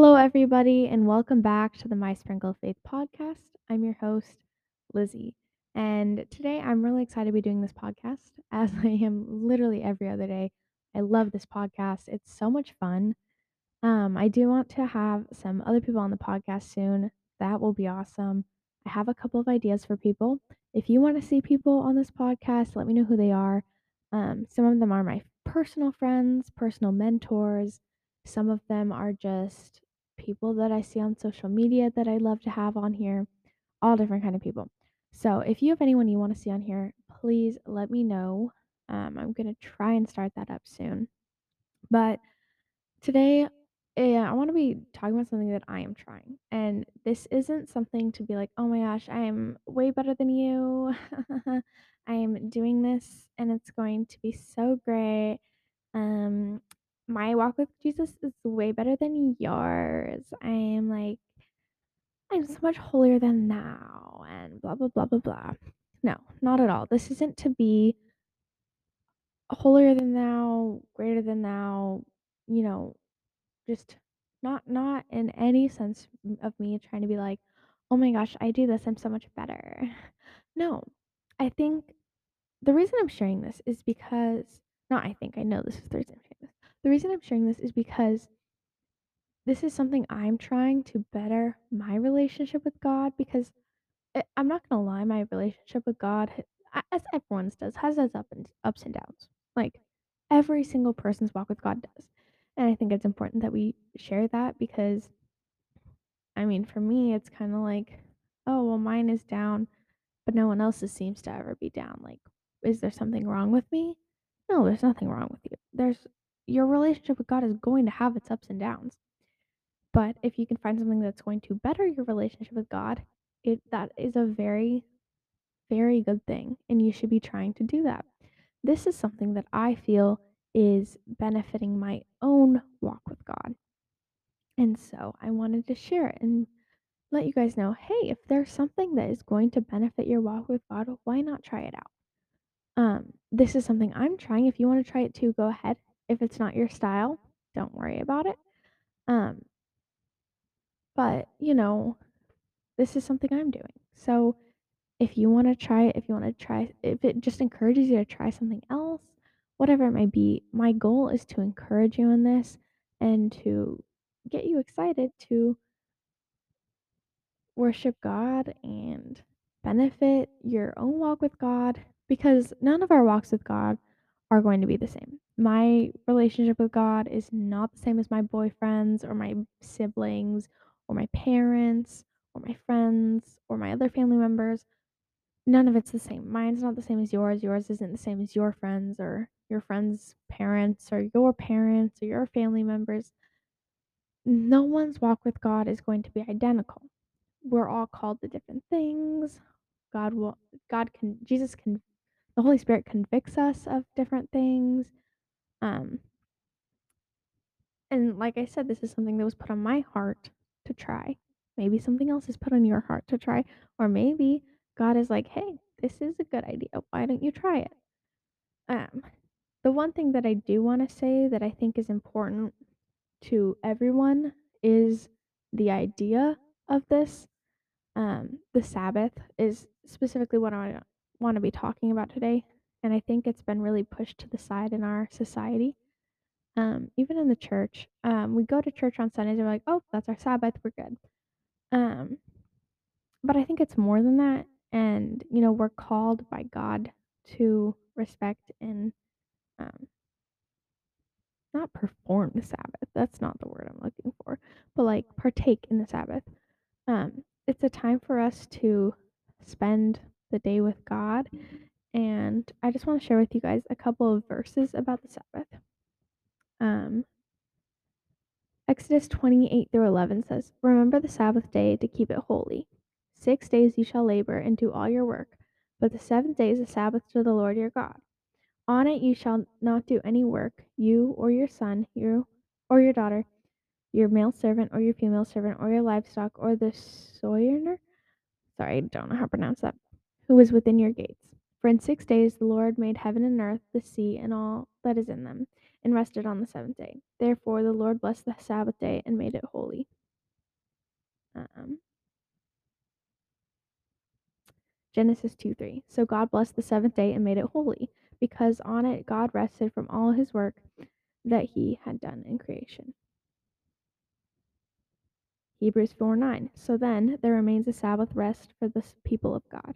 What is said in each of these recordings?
Hello, everybody, and welcome back to the My Sprinkle Faith podcast. I'm your host, Lizzie, and today I'm really excited to be doing this podcast as I am literally every other day. I love this podcast, it's so much fun. Um, I do want to have some other people on the podcast soon. That will be awesome. I have a couple of ideas for people. If you want to see people on this podcast, let me know who they are. Um, some of them are my personal friends, personal mentors. Some of them are just people that I see on social media that I love to have on here. All different kind of people. So if you have anyone you want to see on here, please let me know. Um, I'm gonna try and start that up soon. But today yeah, I want to be talking about something that I am trying. And this isn't something to be like, oh my gosh, I am way better than you. I am doing this and it's going to be so great. Um, my walk with Jesus is way better than yours. I am like, I'm so much holier than thou, and blah, blah, blah, blah, blah. No, not at all. This isn't to be holier than thou, greater than thou, you know, just not not in any sense of me trying to be like, "Oh my gosh, I do this. I'm so much better." No. I think the reason I'm sharing this is because not I think I know this is this. The reason I'm sharing this is because this is something I'm trying to better my relationship with God because I, I'm not gonna lie, my relationship with God, as everyone's does, has its up and ups and downs. Like every single person's walk with God does, and I think it's important that we share that because, I mean, for me, it's kind of like, oh well, mine is down, but no one else's seems to ever be down. Like, is there something wrong with me? No, there's nothing wrong with you. There's your relationship with God is going to have its ups and downs. But if you can find something that's going to better your relationship with God, it that is a very very good thing, and you should be trying to do that. This is something that I feel is benefiting my own walk with God. And so I wanted to share it and let you guys know hey, if there's something that is going to benefit your walk with God, why not try it out? Um, this is something I'm trying. If you want to try it too, go ahead. If it's not your style, don't worry about it. Um, but, you know, this is something I'm doing. So if you want to try it, if you want to try, if it just encourages you to try something else, whatever it might be, my goal is to encourage you in this and to get you excited to worship God and benefit your own walk with God because none of our walks with God are going to be the same. My relationship with God is not the same as my boyfriend's or my siblings or my parents or my friends or my other family members none of it's the same. Mine's not the same as yours. Yours isn't the same as your friends or your friends' parents or your parents or your family members. No one's walk with God is going to be identical. We're all called to different things. God will God can Jesus can the Holy Spirit convicts us of different things. Um and like I said, this is something that was put on my heart to try. Maybe something else is put on your heart to try. Or maybe God is like, hey, this is a good idea. Why don't you try it? Um, the one thing that I do want to say that I think is important to everyone is the idea of this. Um, the Sabbath is specifically what I want to be talking about today. And I think it's been really pushed to the side in our society. Um, even in the church, um, we go to church on Sundays. And we're like, oh, that's our Sabbath. We're good. Um, but I think it's more than that. And, you know, we're called by God to respect and um, not perform the Sabbath. That's not the word I'm looking for, but like partake in the Sabbath. Um, it's a time for us to spend the day with God. And I just want to share with you guys a couple of verses about the Sabbath. Um, Exodus 28 through 11 says, Remember the Sabbath day to keep it holy. Six days you shall labor and do all your work, but the seventh day is a Sabbath to the Lord your God. On it you shall not do any work, you or your son, you or your daughter, your male servant or your female servant, or your livestock, or the sojourner. Sorry, I don't know how to pronounce that. Who is within your gates. For in six days the Lord made heaven and earth, the sea, and all that is in them, and rested on the seventh day. Therefore, the Lord blessed the Sabbath day and made it holy. Um, Genesis 2 3. So God blessed the seventh day and made it holy, because on it God rested from all his work that he had done in creation. Hebrews 4 9. So then there remains a Sabbath rest for the people of God.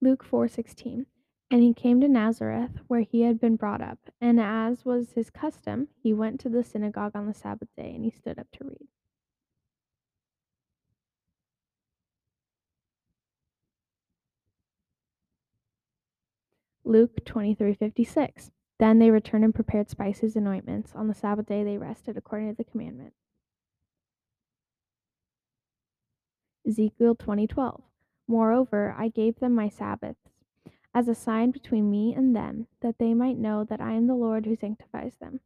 Luke 4:16 And he came to Nazareth where he had been brought up and as was his custom he went to the synagogue on the Sabbath day and he stood up to read. Luke 23:56 Then they returned and prepared spices and ointments. On the Sabbath day they rested according to the commandment. Ezekiel 20:12 Moreover I gave them my Sabbaths as a sign between me and them that they might know that I am the Lord who sanctifies them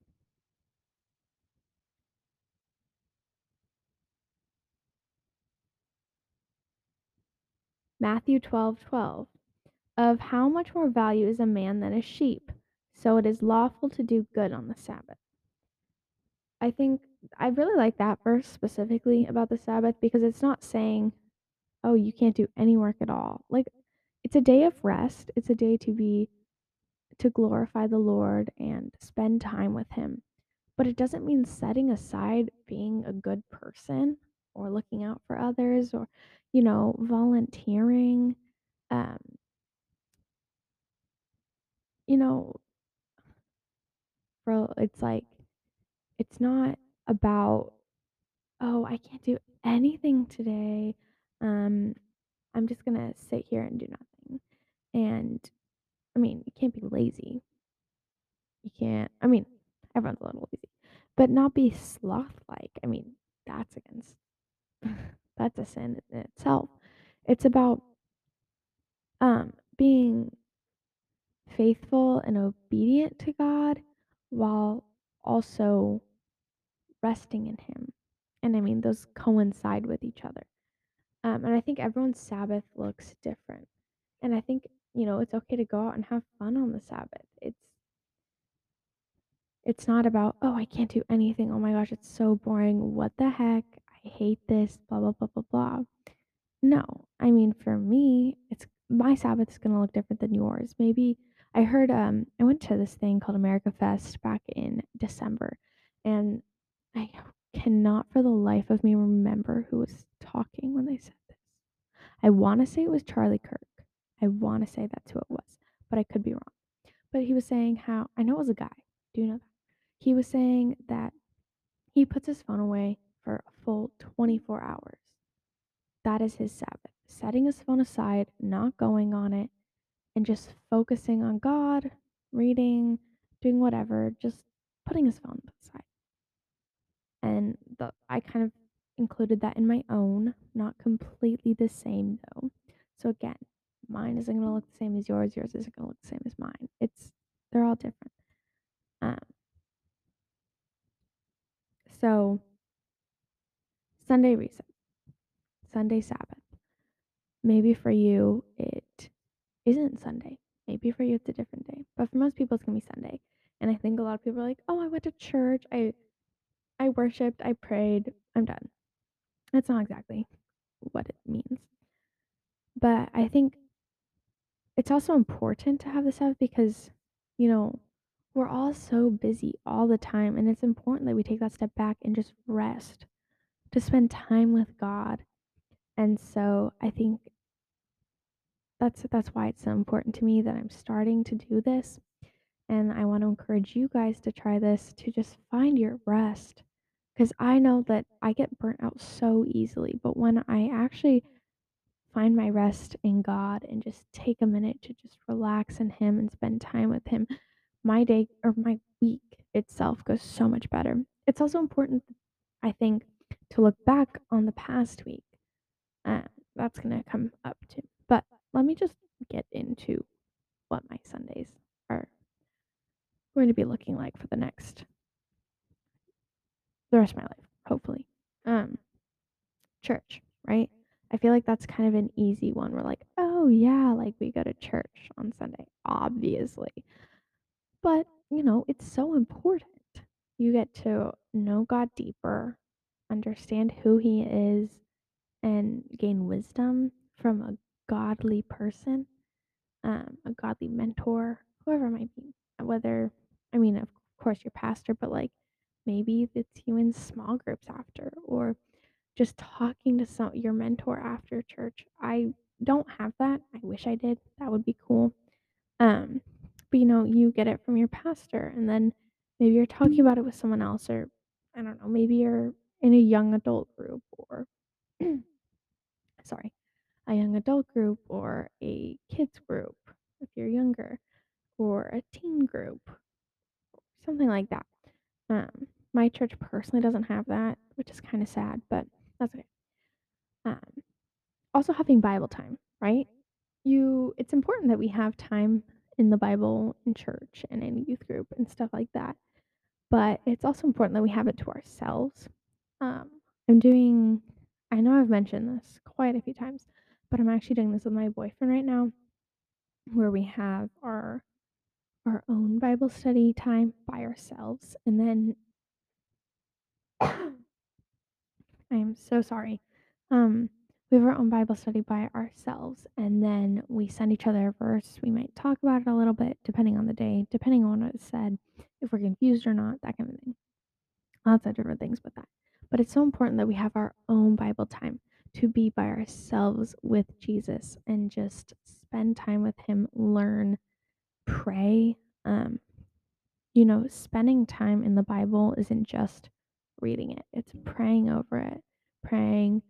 Matthew 12:12 Of how much more value is a man than a sheep? So it is lawful to do good on the Sabbath. I think I really like that verse specifically about the Sabbath because it's not saying, oh, you can't do any work at all. Like, it's a day of rest, it's a day to be, to glorify the Lord and spend time with Him. But it doesn't mean setting aside being a good person or looking out for others or, you know, volunteering. Um, you know, bro, it's like, it's not about, oh, I can't do anything today. Um, I'm just gonna sit here and do nothing. And I mean, you can't be lazy. You can't, I mean, everyone's a little lazy, but not be sloth like. I mean, that's against, that's a sin in itself. It's about um, being faithful and obedient to God while also resting in Him. And I mean, those coincide with each other. Um, and I think everyone's Sabbath looks different. And I think, you know, it's okay to go out and have fun on the Sabbath. It's it's not about, oh, I can't do anything. Oh my gosh, it's so boring. What the heck? I hate this, blah blah blah blah blah. No. I mean, for me, it's my Sabbath is going to look different than yours. Maybe I heard um I went to this thing called America Fest back in December and I cannot for the life of me remember who was talking when they said this. I want to say it was Charlie Kirk. I want to say that's who it was, but I could be wrong. But he was saying how I know it was a guy. Do you know that? He was saying that he puts his phone away for a full 24 hours. That is his Sabbath. Setting his phone aside, not going on it, and just focusing on God, reading, doing whatever, just putting his phone aside. And the, I kind of included that in my own, not completely the same though. So again, mine isn't going to look the same as yours, yours isn't going to look the same as mine. It's they're all different. Um, so Sunday reset, Sunday Sabbath. Maybe for you it isn't Sunday. Maybe for you it's a different day. But for most people it's gonna be Sunday. And I think a lot of people are like, oh, I went to church, I I worshipped, I prayed, I'm done. That's not exactly what it means. But I think it's also important to have the Sabbath because, you know, we're all so busy all the time. And it's important that we take that step back and just rest, to spend time with God. And so I think that's that's why it's so important to me that I'm starting to do this. And I want to encourage you guys to try this to just find your rest. Because I know that I get burnt out so easily. But when I actually find my rest in God and just take a minute to just relax in Him and spend time with Him, my day or my week itself goes so much better. It's also important, I think, to look back on the past week. Uh, that's going to come up too. But let me just get into what my Sundays are going to be looking like for the next the rest of my life, hopefully. Um church, right? I feel like that's kind of an easy one. We're like, oh yeah, like we go to church on Sunday, obviously. But, you know, it's so important. You get to know God deeper, understand who He is, and gain wisdom from a godly person, um, a godly mentor, whoever it might be. Whether, I mean, of course, your pastor, but like maybe it's you in small groups after, or just talking to some your mentor after church. I don't have that. I wish I did. That would be cool. Um, but you know, you get it from your pastor, and then maybe you're talking about it with someone else, or I don't know, maybe you're in a young adult group, or sorry, a young adult group, or a kids group if you're younger, or a teen group, something like that. Um, my church personally doesn't have that, which is kind of sad, but that's okay. Um, also having Bible time, right? You it's important that we have time in the Bible in church and in youth group and stuff like that. But it's also important that we have it to ourselves. Um, I'm doing I know I've mentioned this quite a few times, but I'm actually doing this with my boyfriend right now where we have our our own Bible study time by ourselves and then I am so sorry. Um, we have our own Bible study by ourselves, and then we send each other a verse. We might talk about it a little bit, depending on the day, depending on what is said, if we're confused or not, that kind of thing. Lots of different things with that. But it's so important that we have our own Bible time to be by ourselves with Jesus and just spend time with Him, learn, pray. Um, you know, spending time in the Bible isn't just reading it, it's praying over it, praying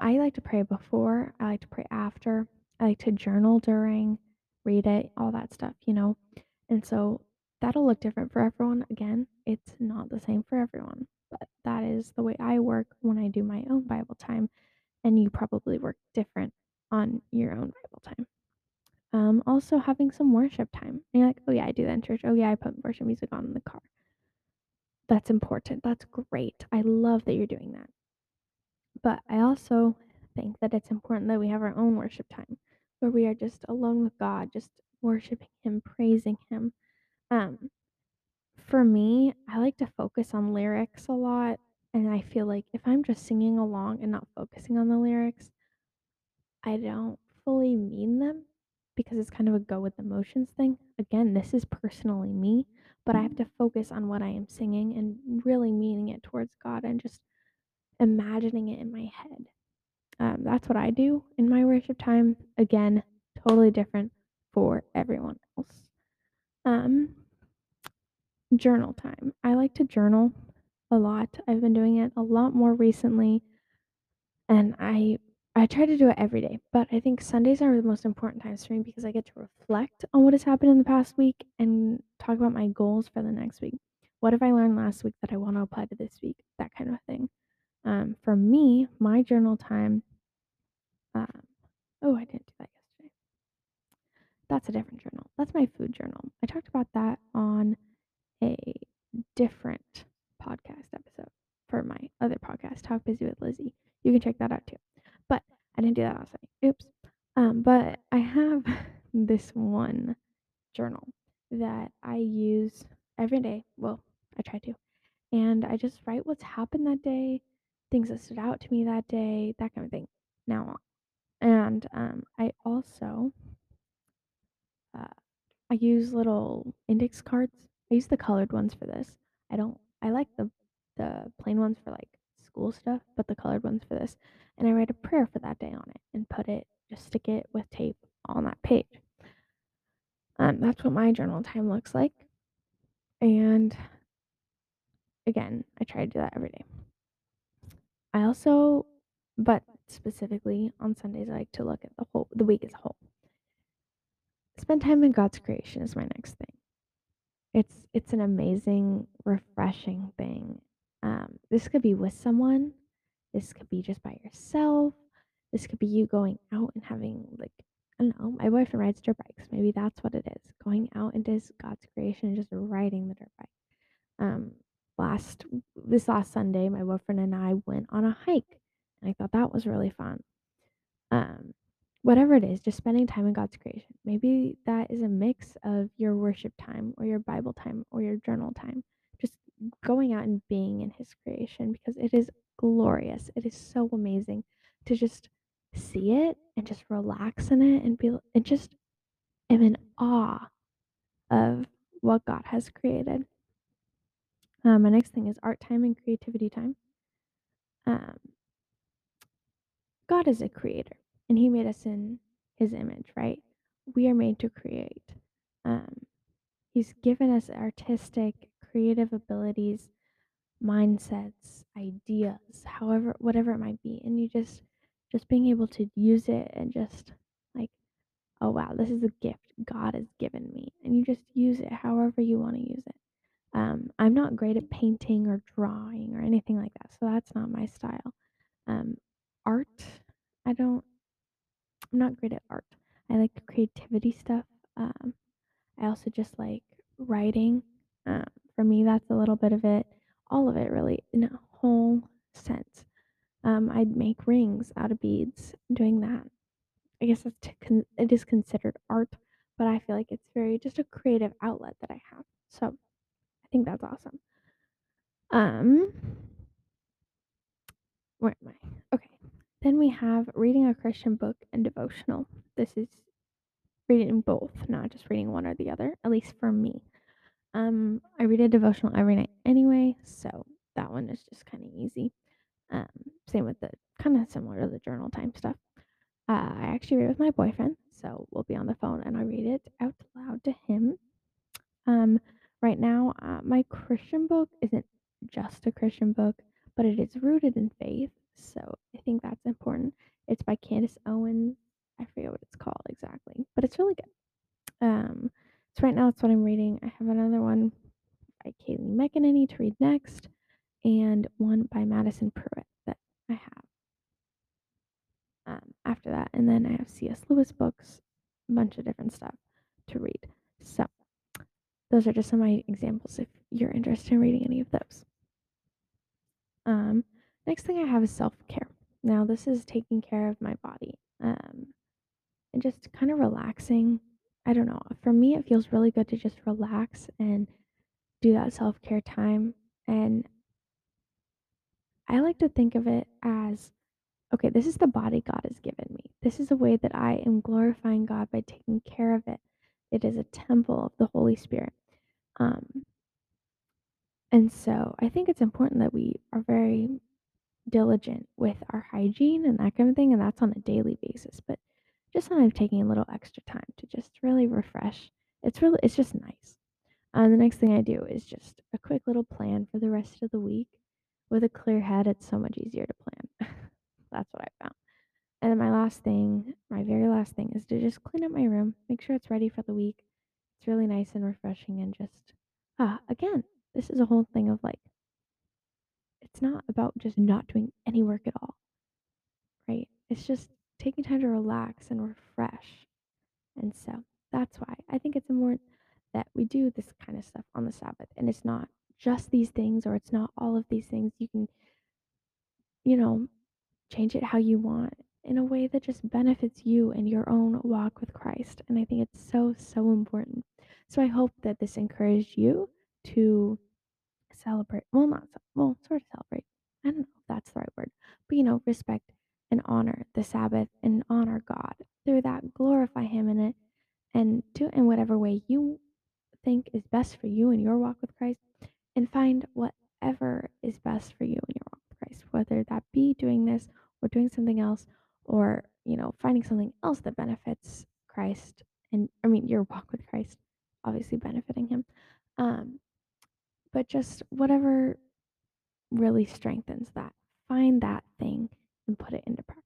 I like to pray before, I like to pray after, I like to journal during, read it, all that stuff, you know? And so that'll look different for everyone. Again, it's not the same for everyone, but that is the way I work when I do my own Bible time. And you probably work different on your own Bible time. Um, also having some worship time. And you're like, oh yeah, I do that in church. Oh yeah, I put worship music on in the car. That's important. That's great. I love that you're doing that. But I also think that it's important that we have our own worship time where we are just alone with God, just worshiping Him, praising Him. Um, for me, I like to focus on lyrics a lot. And I feel like if I'm just singing along and not focusing on the lyrics, I don't fully mean them because it's kind of a go with the motions thing. Again, this is personally me, but I have to focus on what I am singing and really meaning it towards God and just imagining it in my head. Um, that's what I do in my worship time. Again, totally different for everyone else. Um, journal time. I like to journal a lot. I've been doing it a lot more recently, and I I try to do it every day. But I think Sundays are the most important times for me because I get to reflect on what has happened in the past week and talk about my goals for the next week. What have I learned last week that I want to apply to this week? That kind of thing. Um, for me, my journal time. Um, oh, I didn't do that yesterday. That's a different journal. That's my food journal. I talked about that on a different podcast episode for my other podcast, Talk Busy with Lizzie. You can check that out too. Didn't do that last night. Oops. Um, but I have this one journal that I use every day. Well, I try to. And I just write what's happened that day, things that stood out to me that day, that kind of thing. Now, and um, I also uh, I use little index cards. I use the colored ones for this. I don't. I like the the plain ones for like school stuff, but the colored ones for this. And I write a prayer for that day on it and put it, just stick it with tape on that page. Um, that's what my journal time looks like. And again, I try to do that every day. I also, but specifically on Sundays, I like to look at the whole the week as a whole. Spend time in God's creation is my next thing. It's it's an amazing, refreshing thing. Um, this could be with someone. This could be just by yourself. This could be you going out and having like I don't know. My boyfriend rides dirt bikes. Maybe that's what it is. Going out into God's creation and just riding the dirt bike. Um, last this last Sunday, my boyfriend and I went on a hike, and I thought that was really fun. Um, whatever it is, just spending time in God's creation. Maybe that is a mix of your worship time or your Bible time or your journal time. Just going out and being in his creation because it is glorious. It is so amazing to just see it and just relax in it and be and just am in awe of what God has created. Um, my next thing is art time and creativity time. Um, God is a creator and he made us in his image, right? We are made to create. Um, he's given us artistic, creative abilities, mindsets, ideas, however, whatever it might be. And you just, just being able to use it and just like, oh wow, this is a gift God has given me. And you just use it however you want to use it. Um, I'm not great at painting or drawing or anything like that, so that's not my style. Um, art, I don't I'm not great at art. I like creativity stuff. Um, I also just like writing. Um, for me, that's a little bit of it, all of it really, in a whole sense. Um, I'd make rings out of beads doing that. I guess that's con- it is considered art, but I feel like it's very just a creative outlet that I have. So I think that's awesome. Um, where am I? Okay. Then we have reading a Christian book and devotional. This is reading both, not just reading one or the other, at least for me. Um, I read a devotional every night anyway, so that one is just kind of easy. Um, same with the kind of similar to the journal time stuff. Uh, I actually read with my boyfriend, so we'll be on the phone and I read it out loud to him. Um, right now, uh, my Christian book isn't just a Christian book, but it is rooted in faith, so I think that's important. It's by Candace Owens. I forget what it's called exactly, but it's really good. Um, so right now that's what I'm reading. I have another one by Kayleigh McEnany to read next, and one by Madison Prewett that I have um, after that. And then I have C.S. Lewis books, a bunch of different stuff to read. So those are just some of my examples if you're interested in reading any of those. Um, next thing I have is self care. Now, this is taking care of my body um, and just kind of relaxing. I don't know. For me, it feels really good to just relax and do that self care time. And I like to think of it as okay, this is the body God has given me. This is a way that I am glorifying God by taking care of it. It is a temple of the Holy Spirit. Um, and so I think it's important that we are very diligent with our hygiene and that kind of thing, and that's on a daily basis. But just kind of taking a little extra time to just really refresh. It's really it's just nice. And the next thing I do is just a quick little plan for the rest of the week. With a clear head, it's so much easier to plan. that's what I found. And then my last thing, my very last thing, is to just clean up my room, make sure it's ready for the week. It's really nice and refreshing, and just ah, again, this is a whole thing of like, it's not about just not doing any work at all, right? It's just taking time to relax and refresh. And so that's why I think it's important that we do this kind of stuff on the Sabbath. And it's not just these things or it's not all of these things. You can, you know, change it how you want in a way that just benefits you and your own walk with Christ. And I think it's so, so important. So I hope that this encouraged you to celebrate. Well, not, well, sort of celebrate. I don't know if that's the right word, but you know, respect and honor the Sabbath and honor God. Through that, glorify Him in it and do it in whatever way you think is best for you in your walk with Christ and find whatever is best for you in your walk with Christ, whether that be doing this or doing something else or, you know, finding something else that benefits Christ and I mean your walk with Christ, obviously benefiting him. Um, but just whatever really strengthens that. Find that thing and put it into practice.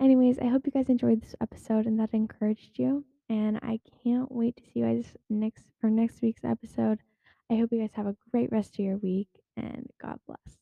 Anyways, I hope you guys enjoyed this episode and that encouraged you. And I can't wait to see you guys next for next week's episode. I hope you guys have a great rest of your week and God bless.